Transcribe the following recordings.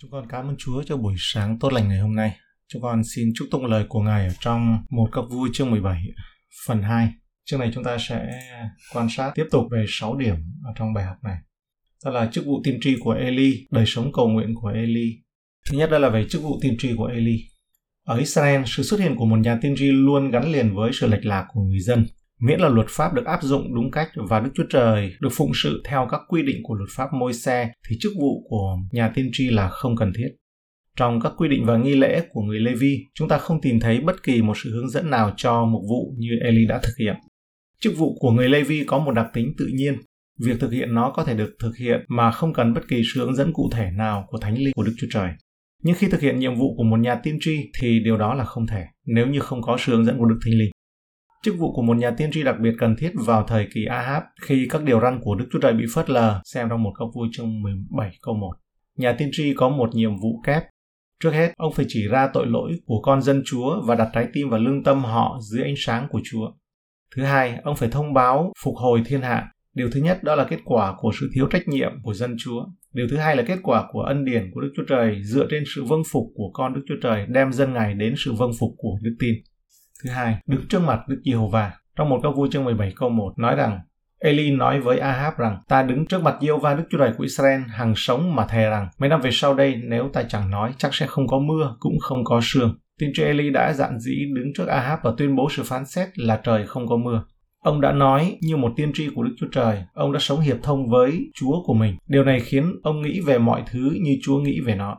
Chúng con cảm ơn Chúa cho buổi sáng tốt lành ngày hôm nay. Chúng con xin chúc tụng lời của Ngài ở trong một các vui chương 17, phần 2. Chương này chúng ta sẽ quan sát tiếp tục về 6 điểm ở trong bài học này. Đó là chức vụ tiên tri của Eli, đời sống cầu nguyện của Eli. Thứ nhất đó là về chức vụ tiên tri của Eli. Ở Israel, sự xuất hiện của một nhà tiên tri luôn gắn liền với sự lệch lạc của người dân. Miễn là luật pháp được áp dụng đúng cách và Đức Chúa Trời được phụng sự theo các quy định của luật pháp môi xe thì chức vụ của nhà tiên tri là không cần thiết. Trong các quy định và nghi lễ của người Lê-vi, chúng ta không tìm thấy bất kỳ một sự hướng dẫn nào cho một vụ như Eli đã thực hiện. Chức vụ của người Lê-vi có một đặc tính tự nhiên. Việc thực hiện nó có thể được thực hiện mà không cần bất kỳ sự hướng dẫn cụ thể nào của Thánh Linh của Đức Chúa Trời. Nhưng khi thực hiện nhiệm vụ của một nhà tiên tri thì điều đó là không thể nếu như không có sự hướng dẫn của Đức Thánh Linh. Chức vụ của một nhà tiên tri đặc biệt cần thiết vào thời kỳ Ahab khi các điều răn của Đức Chúa Trời bị phớt lờ, xem trong một câu vui trong 17 câu 1. Nhà tiên tri có một nhiệm vụ kép. Trước hết, ông phải chỉ ra tội lỗi của con dân Chúa và đặt trái tim và lương tâm họ dưới ánh sáng của Chúa. Thứ hai, ông phải thông báo phục hồi thiên hạ. Điều thứ nhất đó là kết quả của sự thiếu trách nhiệm của dân Chúa. Điều thứ hai là kết quả của ân điển của Đức Chúa Trời dựa trên sự vâng phục của con Đức Chúa Trời đem dân Ngài đến sự vâng phục của đức tin. Thứ hai, đứng trước mặt Đức Giê-hô-va. Trong một câu vui chương 17 câu 1 nói rằng Eli nói với Ahab rằng ta đứng trước mặt Giê-hô-va Đức Chúa Trời của Israel hằng sống mà thề rằng mấy năm về sau đây nếu ta chẳng nói chắc sẽ không có mưa cũng không có sương. Tiên tri Eli đã dặn dĩ đứng trước Ahab và tuyên bố sự phán xét là trời không có mưa. Ông đã nói như một tiên tri của Đức Chúa Trời, ông đã sống hiệp thông với Chúa của mình. Điều này khiến ông nghĩ về mọi thứ như Chúa nghĩ về nó.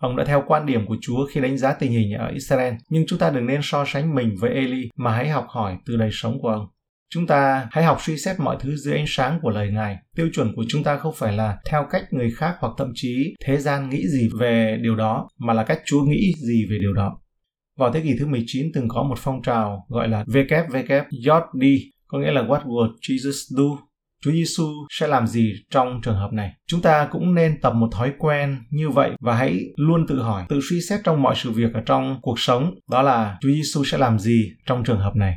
Ông đã theo quan điểm của Chúa khi đánh giá tình hình ở Israel, nhưng chúng ta đừng nên so sánh mình với Eli mà hãy học hỏi từ đời sống của ông. Chúng ta hãy học suy xét mọi thứ dưới ánh sáng của lời Ngài. Tiêu chuẩn của chúng ta không phải là theo cách người khác hoặc thậm chí thế gian nghĩ gì về điều đó, mà là cách Chúa nghĩ gì về điều đó. Vào thế kỷ thứ 19 từng có một phong trào gọi là WWJD, có nghĩa là What would Jesus do? Chúa Giêsu sẽ làm gì trong trường hợp này? Chúng ta cũng nên tập một thói quen như vậy và hãy luôn tự hỏi, tự suy xét trong mọi sự việc ở trong cuộc sống, đó là Chúa Giêsu sẽ làm gì trong trường hợp này.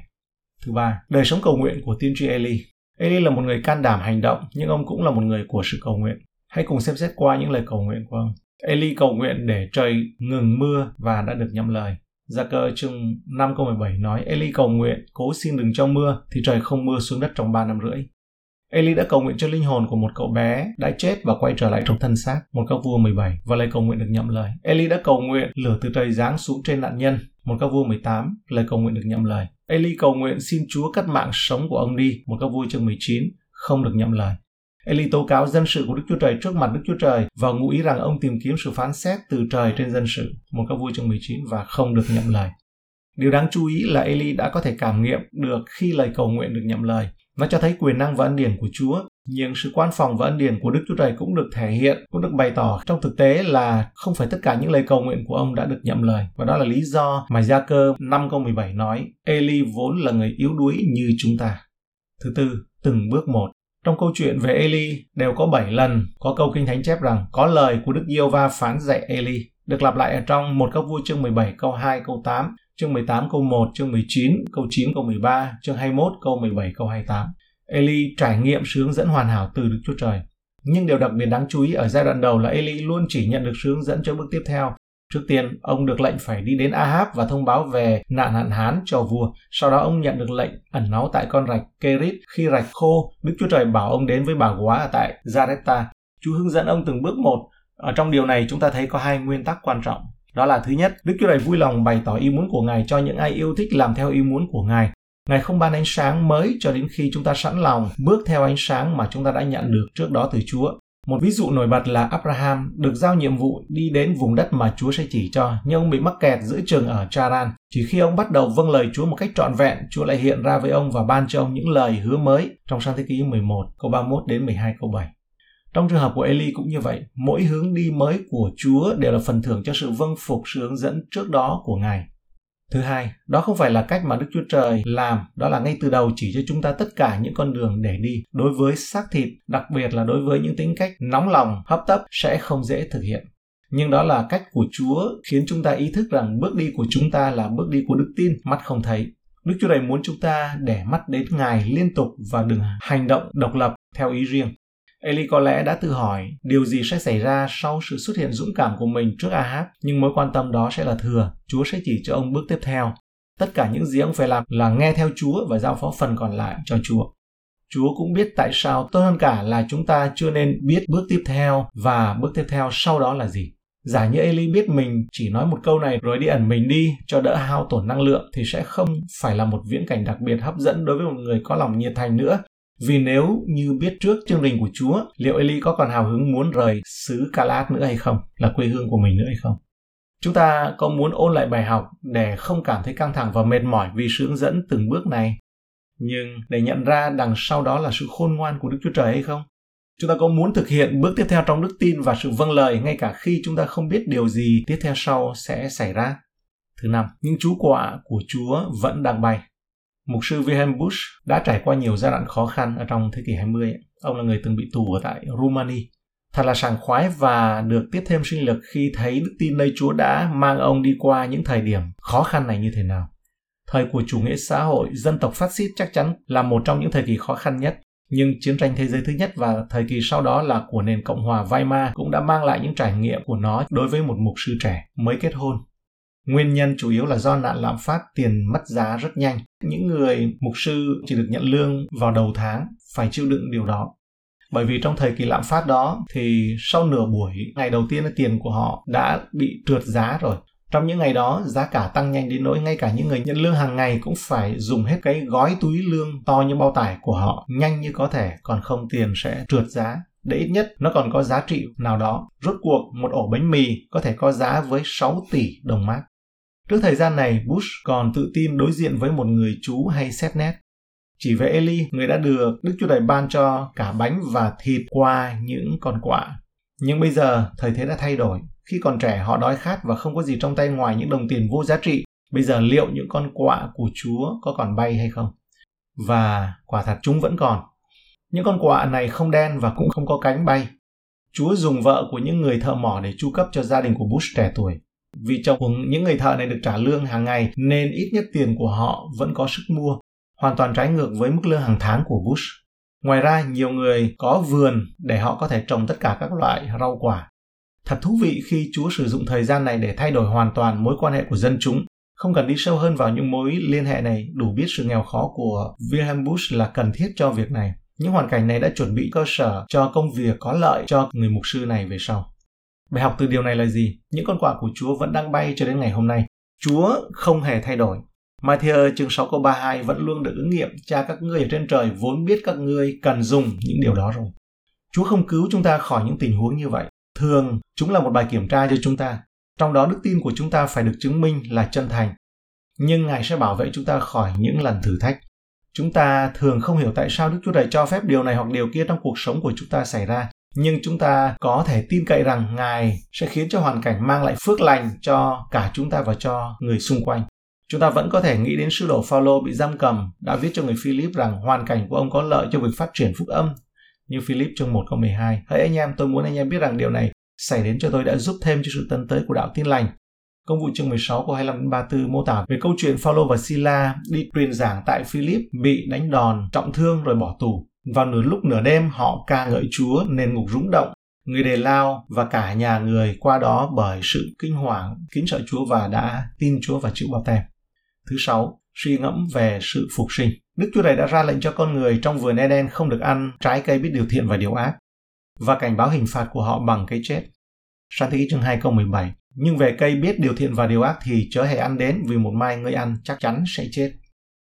Thứ ba, đời sống cầu nguyện của tiên tri Eli. Eli là một người can đảm hành động, nhưng ông cũng là một người của sự cầu nguyện. Hãy cùng xem xét qua những lời cầu nguyện của ông. Eli cầu nguyện để trời ngừng mưa và đã được nhậm lời. Gia cơ chương 5 câu 17 nói Eli cầu nguyện cố xin đừng cho mưa thì trời không mưa xuống đất trong 3 năm rưỡi. Eli đã cầu nguyện cho linh hồn của một cậu bé đã chết và quay trở lại trong thân xác, một các vua 17 và lời cầu nguyện được nhậm lời. Eli đã cầu nguyện lửa từ trời giáng xuống trên nạn nhân, một các vua 18, lời cầu nguyện được nhậm lời. Eli cầu nguyện xin Chúa cắt mạng sống của ông đi, một các vua chương 19, không được nhậm lời. Eli tố cáo dân sự của Đức Chúa Trời trước mặt Đức Chúa Trời và ngụ ý rằng ông tìm kiếm sự phán xét từ trời trên dân sự, một các vua chương 19 và không được nhậm lời. Điều đáng chú ý là Eli đã có thể cảm nghiệm được khi lời cầu nguyện được nhậm lời. Nó cho thấy quyền năng và ân điển của Chúa, nhưng sự quan phòng và ân điển của Đức Chúa Trời cũng được thể hiện, cũng được bày tỏ trong thực tế là không phải tất cả những lời cầu nguyện của ông đã được nhậm lời. Và đó là lý do mà Gia cơ 5 câu 17 nói, Eli vốn là người yếu đuối như chúng ta. Thứ tư, từng bước một. Trong câu chuyện về Eli đều có 7 lần có câu kinh thánh chép rằng có lời của Đức Diêu Va phán dạy Eli được lặp lại ở trong một các vua chương 17 câu 2 câu 8 chương 18 câu 1, chương 19 câu 9 câu 13, chương 21 câu 17 câu 28. Eli trải nghiệm sự hướng dẫn hoàn hảo từ Đức Chúa Trời. Nhưng điều đặc biệt đáng chú ý ở giai đoạn đầu là Eli luôn chỉ nhận được sự hướng dẫn cho bước tiếp theo. Trước tiên, ông được lệnh phải đi đến Ahab và thông báo về nạn hạn hán cho vua. Sau đó ông nhận được lệnh ẩn náu tại con rạch Kerit. Khi rạch khô, Đức Chúa Trời bảo ông đến với bà quá ở tại Zaretta. Chúa hướng dẫn ông từng bước một. Ở trong điều này chúng ta thấy có hai nguyên tắc quan trọng. Đó là thứ nhất, Đức Chúa Trời vui lòng bày tỏ ý muốn của Ngài cho những ai yêu thích làm theo ý muốn của Ngài. Ngài không ban ánh sáng mới cho đến khi chúng ta sẵn lòng bước theo ánh sáng mà chúng ta đã nhận được trước đó từ Chúa. Một ví dụ nổi bật là Abraham được giao nhiệm vụ đi đến vùng đất mà Chúa sẽ chỉ cho, nhưng ông bị mắc kẹt giữa chừng ở Charan. Chỉ khi ông bắt đầu vâng lời Chúa một cách trọn vẹn, Chúa lại hiện ra với ông và ban cho ông những lời hứa mới trong sang thế ký 11, câu 31 đến 12 câu 7. Trong trường hợp của Eli cũng như vậy, mỗi hướng đi mới của Chúa đều là phần thưởng cho sự vâng phục sự hướng dẫn trước đó của Ngài. Thứ hai, đó không phải là cách mà Đức Chúa Trời làm, đó là ngay từ đầu chỉ cho chúng ta tất cả những con đường để đi. Đối với xác thịt, đặc biệt là đối với những tính cách nóng lòng, hấp tấp sẽ không dễ thực hiện. Nhưng đó là cách của Chúa khiến chúng ta ý thức rằng bước đi của chúng ta là bước đi của đức tin, mắt không thấy. Đức Chúa Trời muốn chúng ta để mắt đến Ngài liên tục và đừng hành động độc lập theo ý riêng. Eli có lẽ đã tự hỏi điều gì sẽ xảy ra sau sự xuất hiện dũng cảm của mình trước Ahab, nhưng mối quan tâm đó sẽ là thừa. Chúa sẽ chỉ cho ông bước tiếp theo. Tất cả những gì ông phải làm là nghe theo Chúa và giao phó phần còn lại cho Chúa. Chúa cũng biết tại sao tốt hơn cả là chúng ta chưa nên biết bước tiếp theo và bước tiếp theo sau đó là gì. Giả như Eli biết mình chỉ nói một câu này rồi đi ẩn mình đi cho đỡ hao tổn năng lượng thì sẽ không phải là một viễn cảnh đặc biệt hấp dẫn đối với một người có lòng nhiệt thành nữa. Vì nếu như biết trước chương trình của Chúa, liệu Eli có còn hào hứng muốn rời xứ Calat nữa hay không? Là quê hương của mình nữa hay không? Chúng ta có muốn ôn lại bài học để không cảm thấy căng thẳng và mệt mỏi vì sự hướng dẫn từng bước này? Nhưng để nhận ra đằng sau đó là sự khôn ngoan của Đức Chúa Trời hay không? Chúng ta có muốn thực hiện bước tiếp theo trong đức tin và sự vâng lời ngay cả khi chúng ta không biết điều gì tiếp theo sau sẽ xảy ra? Thứ năm, những chú quạ của Chúa vẫn đang bay. Mục sư Wilhelm Busch đã trải qua nhiều giai đoạn khó khăn ở trong thế kỷ 20. Ông là người từng bị tù ở tại Rumani. Thật là sảng khoái và được tiếp thêm sinh lực khi thấy đức tin nơi Chúa đã mang ông đi qua những thời điểm khó khăn này như thế nào. Thời của chủ nghĩa xã hội, dân tộc phát xít chắc chắn là một trong những thời kỳ khó khăn nhất. Nhưng chiến tranh thế giới thứ nhất và thời kỳ sau đó là của nền Cộng hòa Weimar cũng đã mang lại những trải nghiệm của nó đối với một mục sư trẻ mới kết hôn. Nguyên nhân chủ yếu là do nạn lạm phát tiền mất giá rất nhanh. Những người mục sư chỉ được nhận lương vào đầu tháng phải chịu đựng điều đó. Bởi vì trong thời kỳ lạm phát đó thì sau nửa buổi ngày đầu tiên tiền của họ đã bị trượt giá rồi. Trong những ngày đó, giá cả tăng nhanh đến nỗi ngay cả những người nhận lương hàng ngày cũng phải dùng hết cái gói túi lương to như bao tải của họ nhanh như có thể, còn không tiền sẽ trượt giá. Để ít nhất nó còn có giá trị nào đó. Rốt cuộc, một ổ bánh mì có thể có giá với 6 tỷ đồng mát. Trước thời gian này, Bush còn tự tin đối diện với một người chú hay xét nét. Chỉ về Eli, người đã được Đức Chúa Trời ban cho cả bánh và thịt qua những con quạ. Nhưng bây giờ, thời thế đã thay đổi. Khi còn trẻ, họ đói khát và không có gì trong tay ngoài những đồng tiền vô giá trị. Bây giờ liệu những con quạ của Chúa có còn bay hay không? Và quả thật chúng vẫn còn. Những con quạ này không đen và cũng không có cánh bay. Chúa dùng vợ của những người thợ mỏ để chu cấp cho gia đình của Bush trẻ tuổi. Vì trong những người thợ này được trả lương hàng ngày nên ít nhất tiền của họ vẫn có sức mua, hoàn toàn trái ngược với mức lương hàng tháng của Bush. Ngoài ra, nhiều người có vườn để họ có thể trồng tất cả các loại rau quả. Thật thú vị khi Chúa sử dụng thời gian này để thay đổi hoàn toàn mối quan hệ của dân chúng. Không cần đi sâu hơn vào những mối liên hệ này, đủ biết sự nghèo khó của Wilhelm Bush là cần thiết cho việc này. Những hoàn cảnh này đã chuẩn bị cơ sở cho công việc có lợi cho người mục sư này về sau. Bài học từ điều này là gì? Những con quạ của Chúa vẫn đang bay cho đến ngày hôm nay. Chúa không hề thay đổi. Matthew chương 6 câu 32 vẫn luôn được ứng nghiệm cha các ngươi ở trên trời vốn biết các ngươi cần dùng những điều đó rồi. Chúa không cứu chúng ta khỏi những tình huống như vậy. Thường, chúng là một bài kiểm tra cho chúng ta. Trong đó đức tin của chúng ta phải được chứng minh là chân thành. Nhưng Ngài sẽ bảo vệ chúng ta khỏi những lần thử thách. Chúng ta thường không hiểu tại sao Đức Chúa Trời cho phép điều này hoặc điều kia trong cuộc sống của chúng ta xảy ra nhưng chúng ta có thể tin cậy rằng Ngài sẽ khiến cho hoàn cảnh mang lại phước lành cho cả chúng ta và cho người xung quanh. Chúng ta vẫn có thể nghĩ đến sứ đồ Phaolô bị giam cầm đã viết cho người Philip rằng hoàn cảnh của ông có lợi cho việc phát triển phúc âm. Như Philip chương 1 câu 12, hỡi anh em, tôi muốn anh em biết rằng điều này xảy đến cho tôi đã giúp thêm cho sự tấn tới của đạo tin lành. Công vụ chương 16 câu 25 đến 34 mô tả về câu chuyện Phaolô và Sila đi truyền giảng tại Philip bị đánh đòn, trọng thương rồi bỏ tù. Vào nửa lúc nửa đêm họ ca ngợi Chúa nên ngục rúng động. Người đề lao và cả nhà người qua đó bởi sự kinh hoàng, kính sợ Chúa và đã tin Chúa và chịu bao tem. Thứ sáu, suy ngẫm về sự phục sinh. Đức Chúa Trời đã ra lệnh cho con người trong vườn Eden không được ăn trái cây biết điều thiện và điều ác và cảnh báo hình phạt của họ bằng cái chết. Sáng thế ký chương 2 câu 17 Nhưng về cây biết điều thiện và điều ác thì chớ hề ăn đến vì một mai ngươi ăn chắc chắn sẽ chết.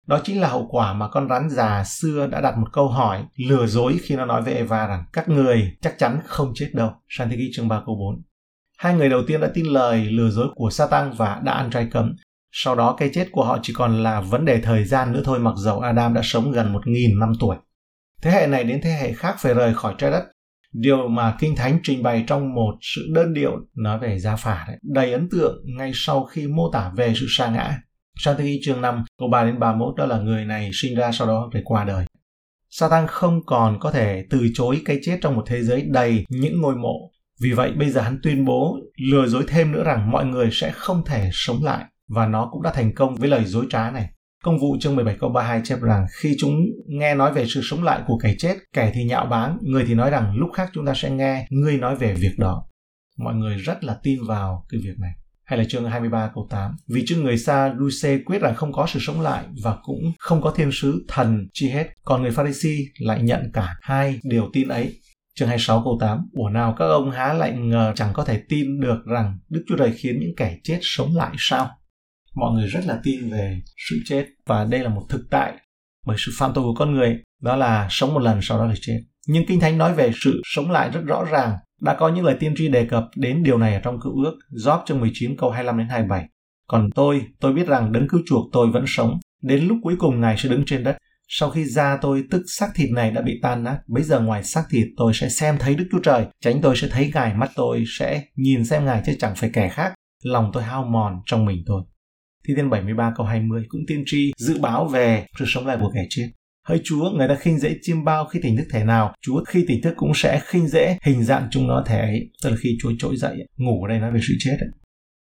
Đó chính là hậu quả mà con rắn già xưa đã đặt một câu hỏi lừa dối khi nó nói với Eva rằng các người chắc chắn không chết đâu. Sáng thế ký chương 3 câu 4. Hai người đầu tiên đã tin lời lừa dối của Satan và đã ăn trái cấm. Sau đó cái chết của họ chỉ còn là vấn đề thời gian nữa thôi mặc dầu Adam đã sống gần một nghìn năm tuổi. Thế hệ này đến thế hệ khác phải rời khỏi trái đất. Điều mà Kinh Thánh trình bày trong một sự đơn điệu nói về gia phả đấy, đầy ấn tượng ngay sau khi mô tả về sự sa ngã. Sang thế ký chương 5, câu 3 đến 31 đó là người này sinh ra sau đó phải qua đời. Satan không còn có thể từ chối cái chết trong một thế giới đầy những ngôi mộ. Vì vậy bây giờ hắn tuyên bố lừa dối thêm nữa rằng mọi người sẽ không thể sống lại và nó cũng đã thành công với lời dối trá này. Công vụ chương 17 câu 32 chép rằng khi chúng nghe nói về sự sống lại của kẻ chết, kẻ thì nhạo báng, người thì nói rằng lúc khác chúng ta sẽ nghe ngươi nói về việc đó. Mọi người rất là tin vào cái việc này. Hay là chương 23 câu 8. Vì chứ người xa Luce quyết rằng không có sự sống lại và cũng không có thiên sứ thần chi hết. Còn người Pharisee lại nhận cả hai điều tin ấy. Chương 26 câu 8. Ủa nào các ông há lại ngờ chẳng có thể tin được rằng Đức Chúa Trời khiến những kẻ chết sống lại sao? mọi người rất là tin về sự chết và đây là một thực tại bởi sự phạm tội của con người, đó là sống một lần sau đó là chết nhưng kinh thánh nói về sự sống lại rất rõ ràng đã có những lời tiên tri đề cập đến điều này ở trong cựu ước, Job chương 19 câu 25 đến 27 còn tôi tôi biết rằng đấng cứu chuộc tôi vẫn sống. Đến lúc cuối cùng ngài sẽ đứng trên đất. Sau khi da tôi tức xác thịt này đã bị tan nát, bây giờ ngoài xác thịt tôi sẽ xem thấy đức chúa trời. Tránh tôi sẽ thấy ngài, mắt tôi sẽ nhìn xem ngài chứ chẳng phải kẻ khác. Lòng tôi hao mòn trong mình tôi. Thi thiên 73 câu 20 cũng tiên tri dự báo về sự sống lại của kẻ chết. Hỡi Chúa, người ta khinh dễ chiêm bao khi tỉnh thức thể nào, Chúa khi tỉnh thức cũng sẽ khinh dễ hình dạng chúng nó thể ấy, tức là khi Chúa trỗi dậy, ngủ ở đây nói về sự chết. Ấy.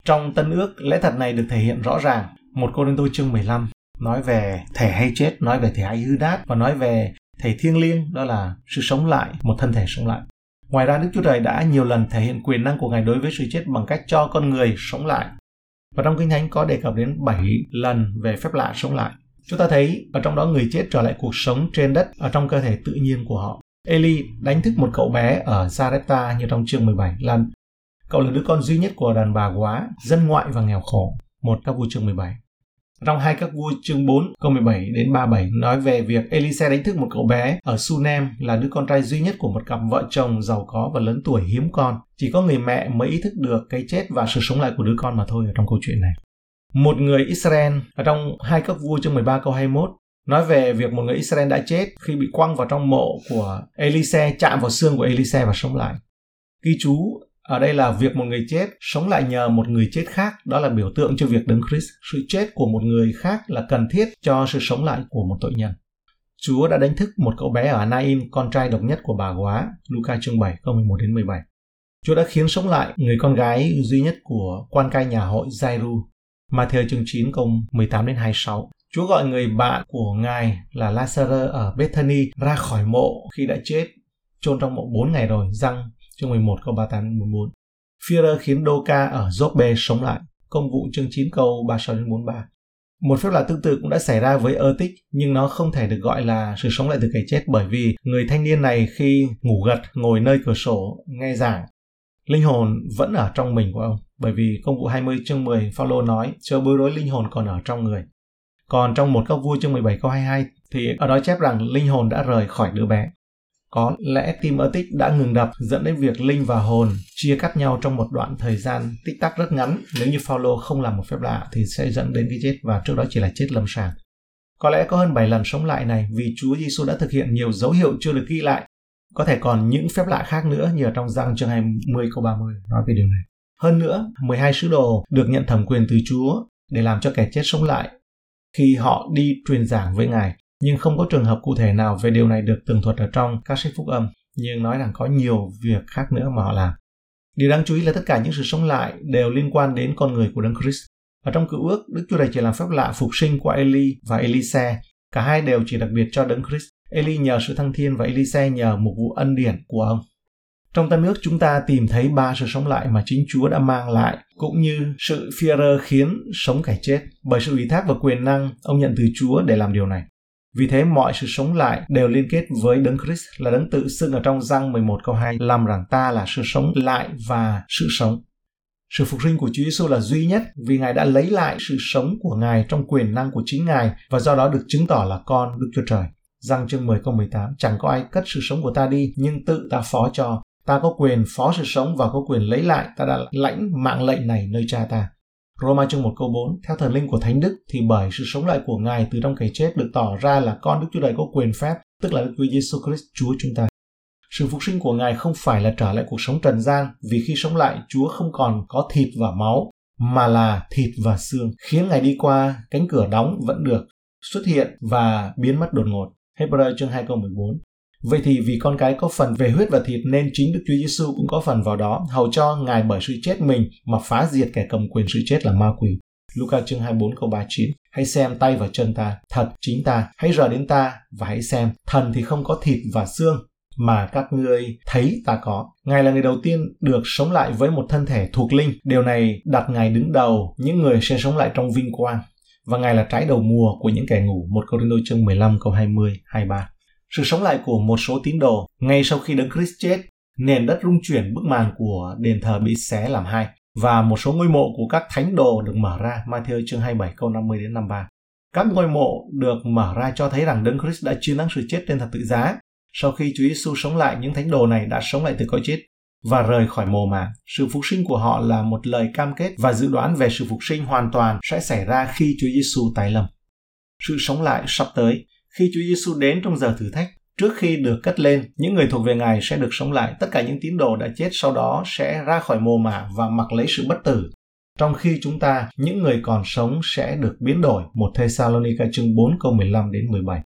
Trong Tân ước, lẽ thật này được thể hiện rõ ràng. Một cô đơn tôi chương 15 nói về thể hay chết, nói về thể hay hư đát và nói về thể thiêng liêng, đó là sự sống lại, một thân thể sống lại. Ngoài ra Đức Chúa Trời đã nhiều lần thể hiện quyền năng của Ngài đối với sự chết bằng cách cho con người sống lại. Và trong Kinh Thánh có đề cập đến 7 lần về phép lạ sống lại. Chúng ta thấy ở trong đó người chết trở lại cuộc sống trên đất ở trong cơ thể tự nhiên của họ. Eli đánh thức một cậu bé ở Zarepta như trong chương 17 lần. Cậu là đứa con duy nhất của đàn bà quá, dân ngoại và nghèo khổ. Một các vua chương 17. Trong hai các vua chương 4 câu 17 đến 37 nói về việc Elise đánh thức một cậu bé ở Sunem là đứa con trai duy nhất của một cặp vợ chồng giàu có và lớn tuổi hiếm con. Chỉ có người mẹ mới ý thức được cái chết và sự sống lại của đứa con mà thôi ở trong câu chuyện này. Một người Israel ở trong hai các vua chương 13 câu 21 nói về việc một người Israel đã chết khi bị quăng vào trong mộ của Elise chạm vào xương của Elise và sống lại. Ghi chú ở đây là việc một người chết sống lại nhờ một người chết khác, đó là biểu tượng cho việc đấng Christ. Sự chết của một người khác là cần thiết cho sự sống lại của một tội nhân. Chúa đã đánh thức một cậu bé ở Nain, con trai độc nhất của bà quá Luca chương 7, câu 11 đến 17. Chúa đã khiến sống lại người con gái duy nhất của quan cai nhà hội Jairu, Matthew chương 9 câu 18 đến 26. Chúa gọi người bạn của Ngài là Lazarus ở Bethany ra khỏi mộ khi đã chết, chôn trong mộ 4 ngày rồi, răng chương 11 câu 38 đến 44. Führer khiến Doka ở Joppe sống lại, công vụ chương 9 câu 36 đến 43. Một phép lạ tương tự cũng đã xảy ra với Ertic, nhưng nó không thể được gọi là sự sống lại từ cái chết bởi vì người thanh niên này khi ngủ gật ngồi nơi cửa sổ nghe giảng, linh hồn vẫn ở trong mình của ông. Bởi vì công vụ 20 chương 10 Phaolô nói, chớ bối rối linh hồn còn ở trong người. Còn trong một các vua chương 17 câu 22 thì ở đó chép rằng linh hồn đã rời khỏi đứa bé. Có lẽ tim ở tích đã ngừng đập dẫn đến việc linh và hồn chia cắt nhau trong một đoạn thời gian tích tắc rất ngắn. Nếu như Phaolô không làm một phép lạ thì sẽ dẫn đến cái chết và trước đó chỉ là chết lâm sàng. Có lẽ có hơn 7 lần sống lại này vì Chúa Giêsu đã thực hiện nhiều dấu hiệu chưa được ghi lại. Có thể còn những phép lạ khác nữa như ở trong răng chương 20 câu 30 nói về điều này. Hơn nữa, 12 sứ đồ được nhận thẩm quyền từ Chúa để làm cho kẻ chết sống lại khi họ đi truyền giảng với Ngài nhưng không có trường hợp cụ thể nào về điều này được tường thuật ở trong các sách phúc âm, nhưng nói rằng có nhiều việc khác nữa mà họ làm. Điều đáng chú ý là tất cả những sự sống lại đều liên quan đến con người của Đấng Christ. Ở trong cựu ước, Đức Chúa Trời chỉ làm phép lạ phục sinh của Eli và Elise. Cả hai đều chỉ đặc biệt cho Đấng Christ. Eli nhờ sự thăng thiên và Elise nhờ một vụ ân điển của ông. Trong tân ước chúng ta tìm thấy ba sự sống lại mà chính Chúa đã mang lại, cũng như sự phi-rơ khiến sống kẻ chết. Bởi sự ủy thác và quyền năng, ông nhận từ Chúa để làm điều này. Vì thế mọi sự sống lại đều liên kết với Đấng Christ là đấng tự xưng ở trong răng 11 câu 2 làm rằng ta là sự sống lại và sự sống. Sự phục sinh của Chúa Giêsu là duy nhất vì Ngài đã lấy lại sự sống của Ngài trong quyền năng của chính Ngài và do đó được chứng tỏ là con Đức Chúa Trời. Răng chương 10 câu 18 Chẳng có ai cất sự sống của ta đi nhưng tự ta phó cho. Ta có quyền phó sự sống và có quyền lấy lại. Ta đã lãnh mạng lệnh này nơi cha ta. Roma chương 1 câu 4, theo thần linh của Thánh Đức thì bởi sự sống lại của Ngài từ trong cái chết được tỏ ra là con Đức Chúa Trời có quyền phép, tức là Đức Chúa Giêsu Christ Chúa chúng ta. Sự phục sinh của Ngài không phải là trở lại cuộc sống trần gian, vì khi sống lại, Chúa không còn có thịt và máu, mà là thịt và xương, khiến Ngài đi qua cánh cửa đóng vẫn được xuất hiện và biến mất đột ngột. Hebrew chương 2 câu 14. Vậy thì vì con cái có phần về huyết và thịt nên chính Đức Chúa Giêsu cũng có phần vào đó, hầu cho Ngài bởi sự chết mình mà phá diệt kẻ cầm quyền sự chết là ma quỷ. Luca chương 24 câu 39 Hãy xem tay và chân ta, thật chính ta, hãy rờ đến ta và hãy xem, thần thì không có thịt và xương, mà các ngươi thấy ta có. Ngài là người đầu tiên được sống lại với một thân thể thuộc linh. Điều này đặt Ngài đứng đầu những người sẽ sống lại trong vinh quang. Và Ngài là trái đầu mùa của những kẻ ngủ. Một Corinto chương 15 câu 20, 23. Sự sống lại của một số tín đồ ngay sau khi đấng Christ chết, nền đất rung chuyển bức màn của đền thờ bị xé làm hai và một số ngôi mộ của các thánh đồ được mở ra. Matthew chương 27 câu 50 đến 53. Các ngôi mộ được mở ra cho thấy rằng Đấng Christ đã chiến thắng sự chết trên thập tự giá sau khi Chúa Giêsu sống lại, những thánh đồ này đã sống lại từ cõi chết và rời khỏi mồ mả. Sự phục sinh của họ là một lời cam kết và dự đoán về sự phục sinh hoàn toàn sẽ xảy ra khi Chúa Giêsu tái lâm. Sự sống lại sắp tới, khi Chúa Giêsu đến trong giờ thử thách, trước khi được cất lên, những người thuộc về Ngài sẽ được sống lại. Tất cả những tín đồ đã chết sau đó sẽ ra khỏi mồ mả và mặc lấy sự bất tử. Trong khi chúng ta, những người còn sống sẽ được biến đổi. Một Thessalonica chương 4 câu 15 đến 17.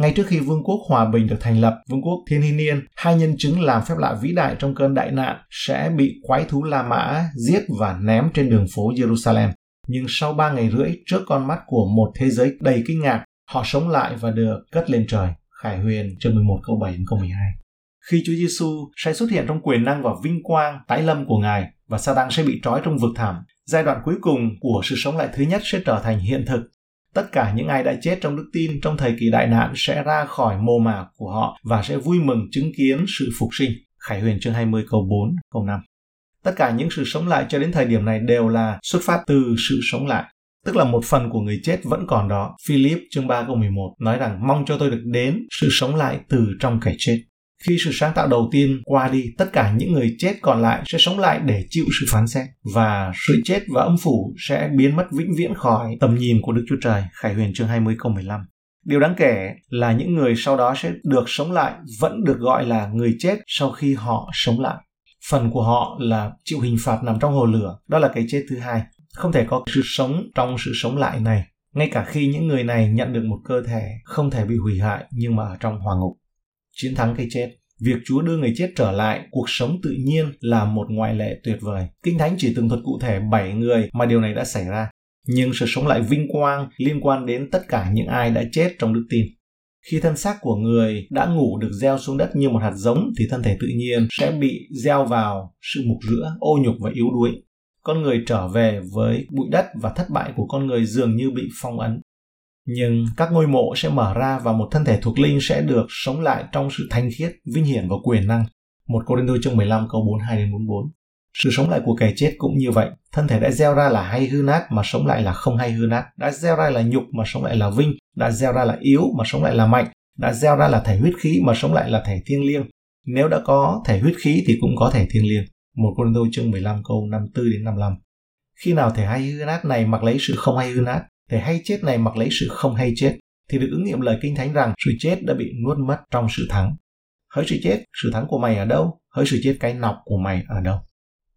Ngay trước khi Vương quốc Hòa Bình được thành lập, Vương quốc Thiên Hy Niên, hai nhân chứng làm phép lạ vĩ đại trong cơn đại nạn sẽ bị quái thú La Mã giết và ném trên đường phố Jerusalem. Nhưng sau ba ngày rưỡi trước con mắt của một thế giới đầy kinh ngạc, họ sống lại và được cất lên trời. Khải Huyền chương 11 câu 7 đến câu 12. Khi Chúa Giêsu sẽ xuất hiện trong quyền năng và vinh quang tái lâm của Ngài và Satan sẽ bị trói trong vực thẳm, giai đoạn cuối cùng của sự sống lại thứ nhất sẽ trở thành hiện thực tất cả những ai đã chết trong đức tin trong thời kỳ đại nạn sẽ ra khỏi mồ mả của họ và sẽ vui mừng chứng kiến sự phục sinh. Khải Huyền chương 20 câu 4, câu 5. Tất cả những sự sống lại cho đến thời điểm này đều là xuất phát từ sự sống lại. Tức là một phần của người chết vẫn còn đó. Philip chương 3 câu 11 nói rằng mong cho tôi được đến sự sống lại từ trong kẻ chết. Khi sự sáng tạo đầu tiên qua đi, tất cả những người chết còn lại sẽ sống lại để chịu sự phán xét và sự chết và âm phủ sẽ biến mất vĩnh viễn khỏi tầm nhìn của Đức Chúa Trời. Khải Huyền chương 20 câu 15. Điều đáng kể là những người sau đó sẽ được sống lại vẫn được gọi là người chết sau khi họ sống lại. Phần của họ là chịu hình phạt nằm trong hồ lửa, đó là cái chết thứ hai. Không thể có sự sống trong sự sống lại này, ngay cả khi những người này nhận được một cơ thể không thể bị hủy hại nhưng mà ở trong hỏa ngục chiến thắng cái chết. Việc Chúa đưa người chết trở lại cuộc sống tự nhiên là một ngoại lệ tuyệt vời. Kinh Thánh chỉ tường thuật cụ thể 7 người mà điều này đã xảy ra. Nhưng sự sống lại vinh quang liên quan đến tất cả những ai đã chết trong đức tin. Khi thân xác của người đã ngủ được gieo xuống đất như một hạt giống thì thân thể tự nhiên sẽ bị gieo vào sự mục rữa, ô nhục và yếu đuối. Con người trở về với bụi đất và thất bại của con người dường như bị phong ấn nhưng các ngôi mộ sẽ mở ra và một thân thể thuộc linh sẽ được sống lại trong sự thanh khiết, vinh hiển và quyền năng. Một Cô Đinh chương 15 câu 42 đến 44. Sự sống lại của kẻ chết cũng như vậy. Thân thể đã gieo ra là hay hư nát mà sống lại là không hay hư nát. Đã gieo ra là nhục mà sống lại là vinh. Đã gieo ra là yếu mà sống lại là mạnh. Đã gieo ra là thể huyết khí mà sống lại là thể thiêng liêng. Nếu đã có thể huyết khí thì cũng có thể thiêng liêng. Một Cô Đinh chương 15 câu 54 đến 55. Khi nào thể hay hư nát này mặc lấy sự không hay hư nát, thể hay chết này mặc lấy sự không hay chết, thì được ứng nghiệm lời kinh thánh rằng sự chết đã bị nuốt mất trong sự thắng. Hỡi sự chết, sự thắng của mày ở đâu? Hỡi sự chết cái nọc của mày ở đâu?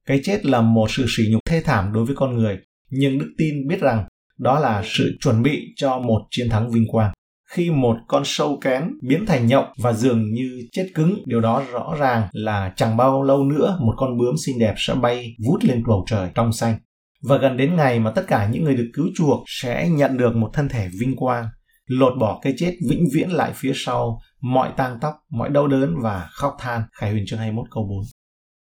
Cái chết là một sự sỉ nhục thê thảm đối với con người, nhưng đức tin biết rằng đó là sự chuẩn bị cho một chiến thắng vinh quang. Khi một con sâu kén biến thành nhộng và dường như chết cứng, điều đó rõ ràng là chẳng bao lâu nữa một con bướm xinh đẹp sẽ bay vút lên bầu trời trong xanh và gần đến ngày mà tất cả những người được cứu chuộc sẽ nhận được một thân thể vinh quang, lột bỏ cái chết vĩnh viễn lại phía sau mọi tang tóc, mọi đau đớn và khóc than. Khải huyền chương 21 câu 4.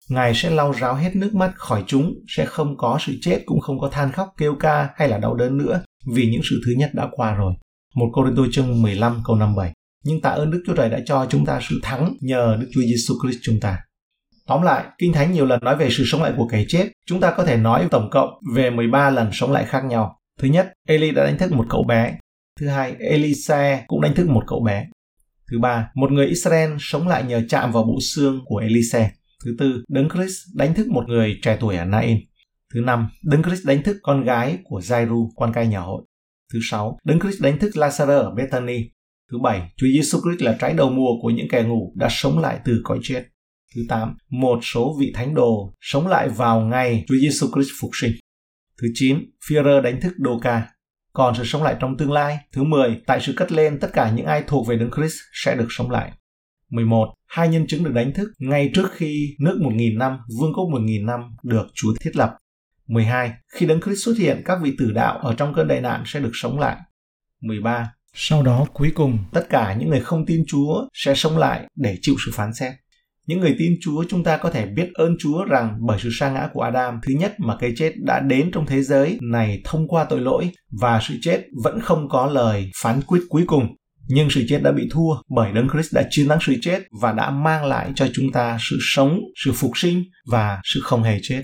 Ngài sẽ lau ráo hết nước mắt khỏi chúng, sẽ không có sự chết cũng không có than khóc kêu ca hay là đau đớn nữa, vì những sự thứ nhất đã qua rồi. Một Cô đến tôi chương 15 câu 57. Nhưng tạ ơn Đức Chúa Trời đã cho chúng ta sự thắng nhờ Đức Chúa Giêsu Christ chúng ta. Tóm lại, Kinh Thánh nhiều lần nói về sự sống lại của kẻ chết. Chúng ta có thể nói tổng cộng về 13 lần sống lại khác nhau. Thứ nhất, Eli đã đánh thức một cậu bé. Thứ hai, Elisa cũng đánh thức một cậu bé. Thứ ba, một người Israel sống lại nhờ chạm vào bộ xương của Elise. Thứ tư, Đấng Christ đánh thức một người trẻ tuổi ở Nain. Thứ năm, Đấng Christ đánh thức con gái của Jairu, quan cai nhà hội. Thứ sáu, Đấng Christ đánh thức Lazarus ở Bethany. Thứ bảy, Chúa Giêsu Christ là trái đầu mùa của những kẻ ngủ đã sống lại từ cõi chết. Thứ 8, một số vị thánh đồ sống lại vào ngày Chúa Giêsu Christ phục sinh. Thứ 9, Führer đánh thức Đô-ca. Còn sự sống lại trong tương lai. Thứ 10, tại sự cất lên tất cả những ai thuộc về Đấng Christ sẽ được sống lại. 11. Hai nhân chứng được đánh thức ngay trước khi nước 1.000 năm, vương quốc 1.000 năm được Chúa thiết lập. 12. Khi Đấng Christ xuất hiện, các vị tử đạo ở trong cơn đại nạn sẽ được sống lại. 13. Sau đó, cuối cùng, tất cả những người không tin Chúa sẽ sống lại để chịu sự phán xét. Những người tin Chúa chúng ta có thể biết ơn Chúa rằng bởi sự sa ngã của Adam, thứ nhất mà cái chết đã đến trong thế giới này thông qua tội lỗi và sự chết vẫn không có lời phán quyết cuối cùng. Nhưng sự chết đã bị thua bởi Đấng Christ đã chiến thắng sự chết và đã mang lại cho chúng ta sự sống, sự phục sinh và sự không hề chết.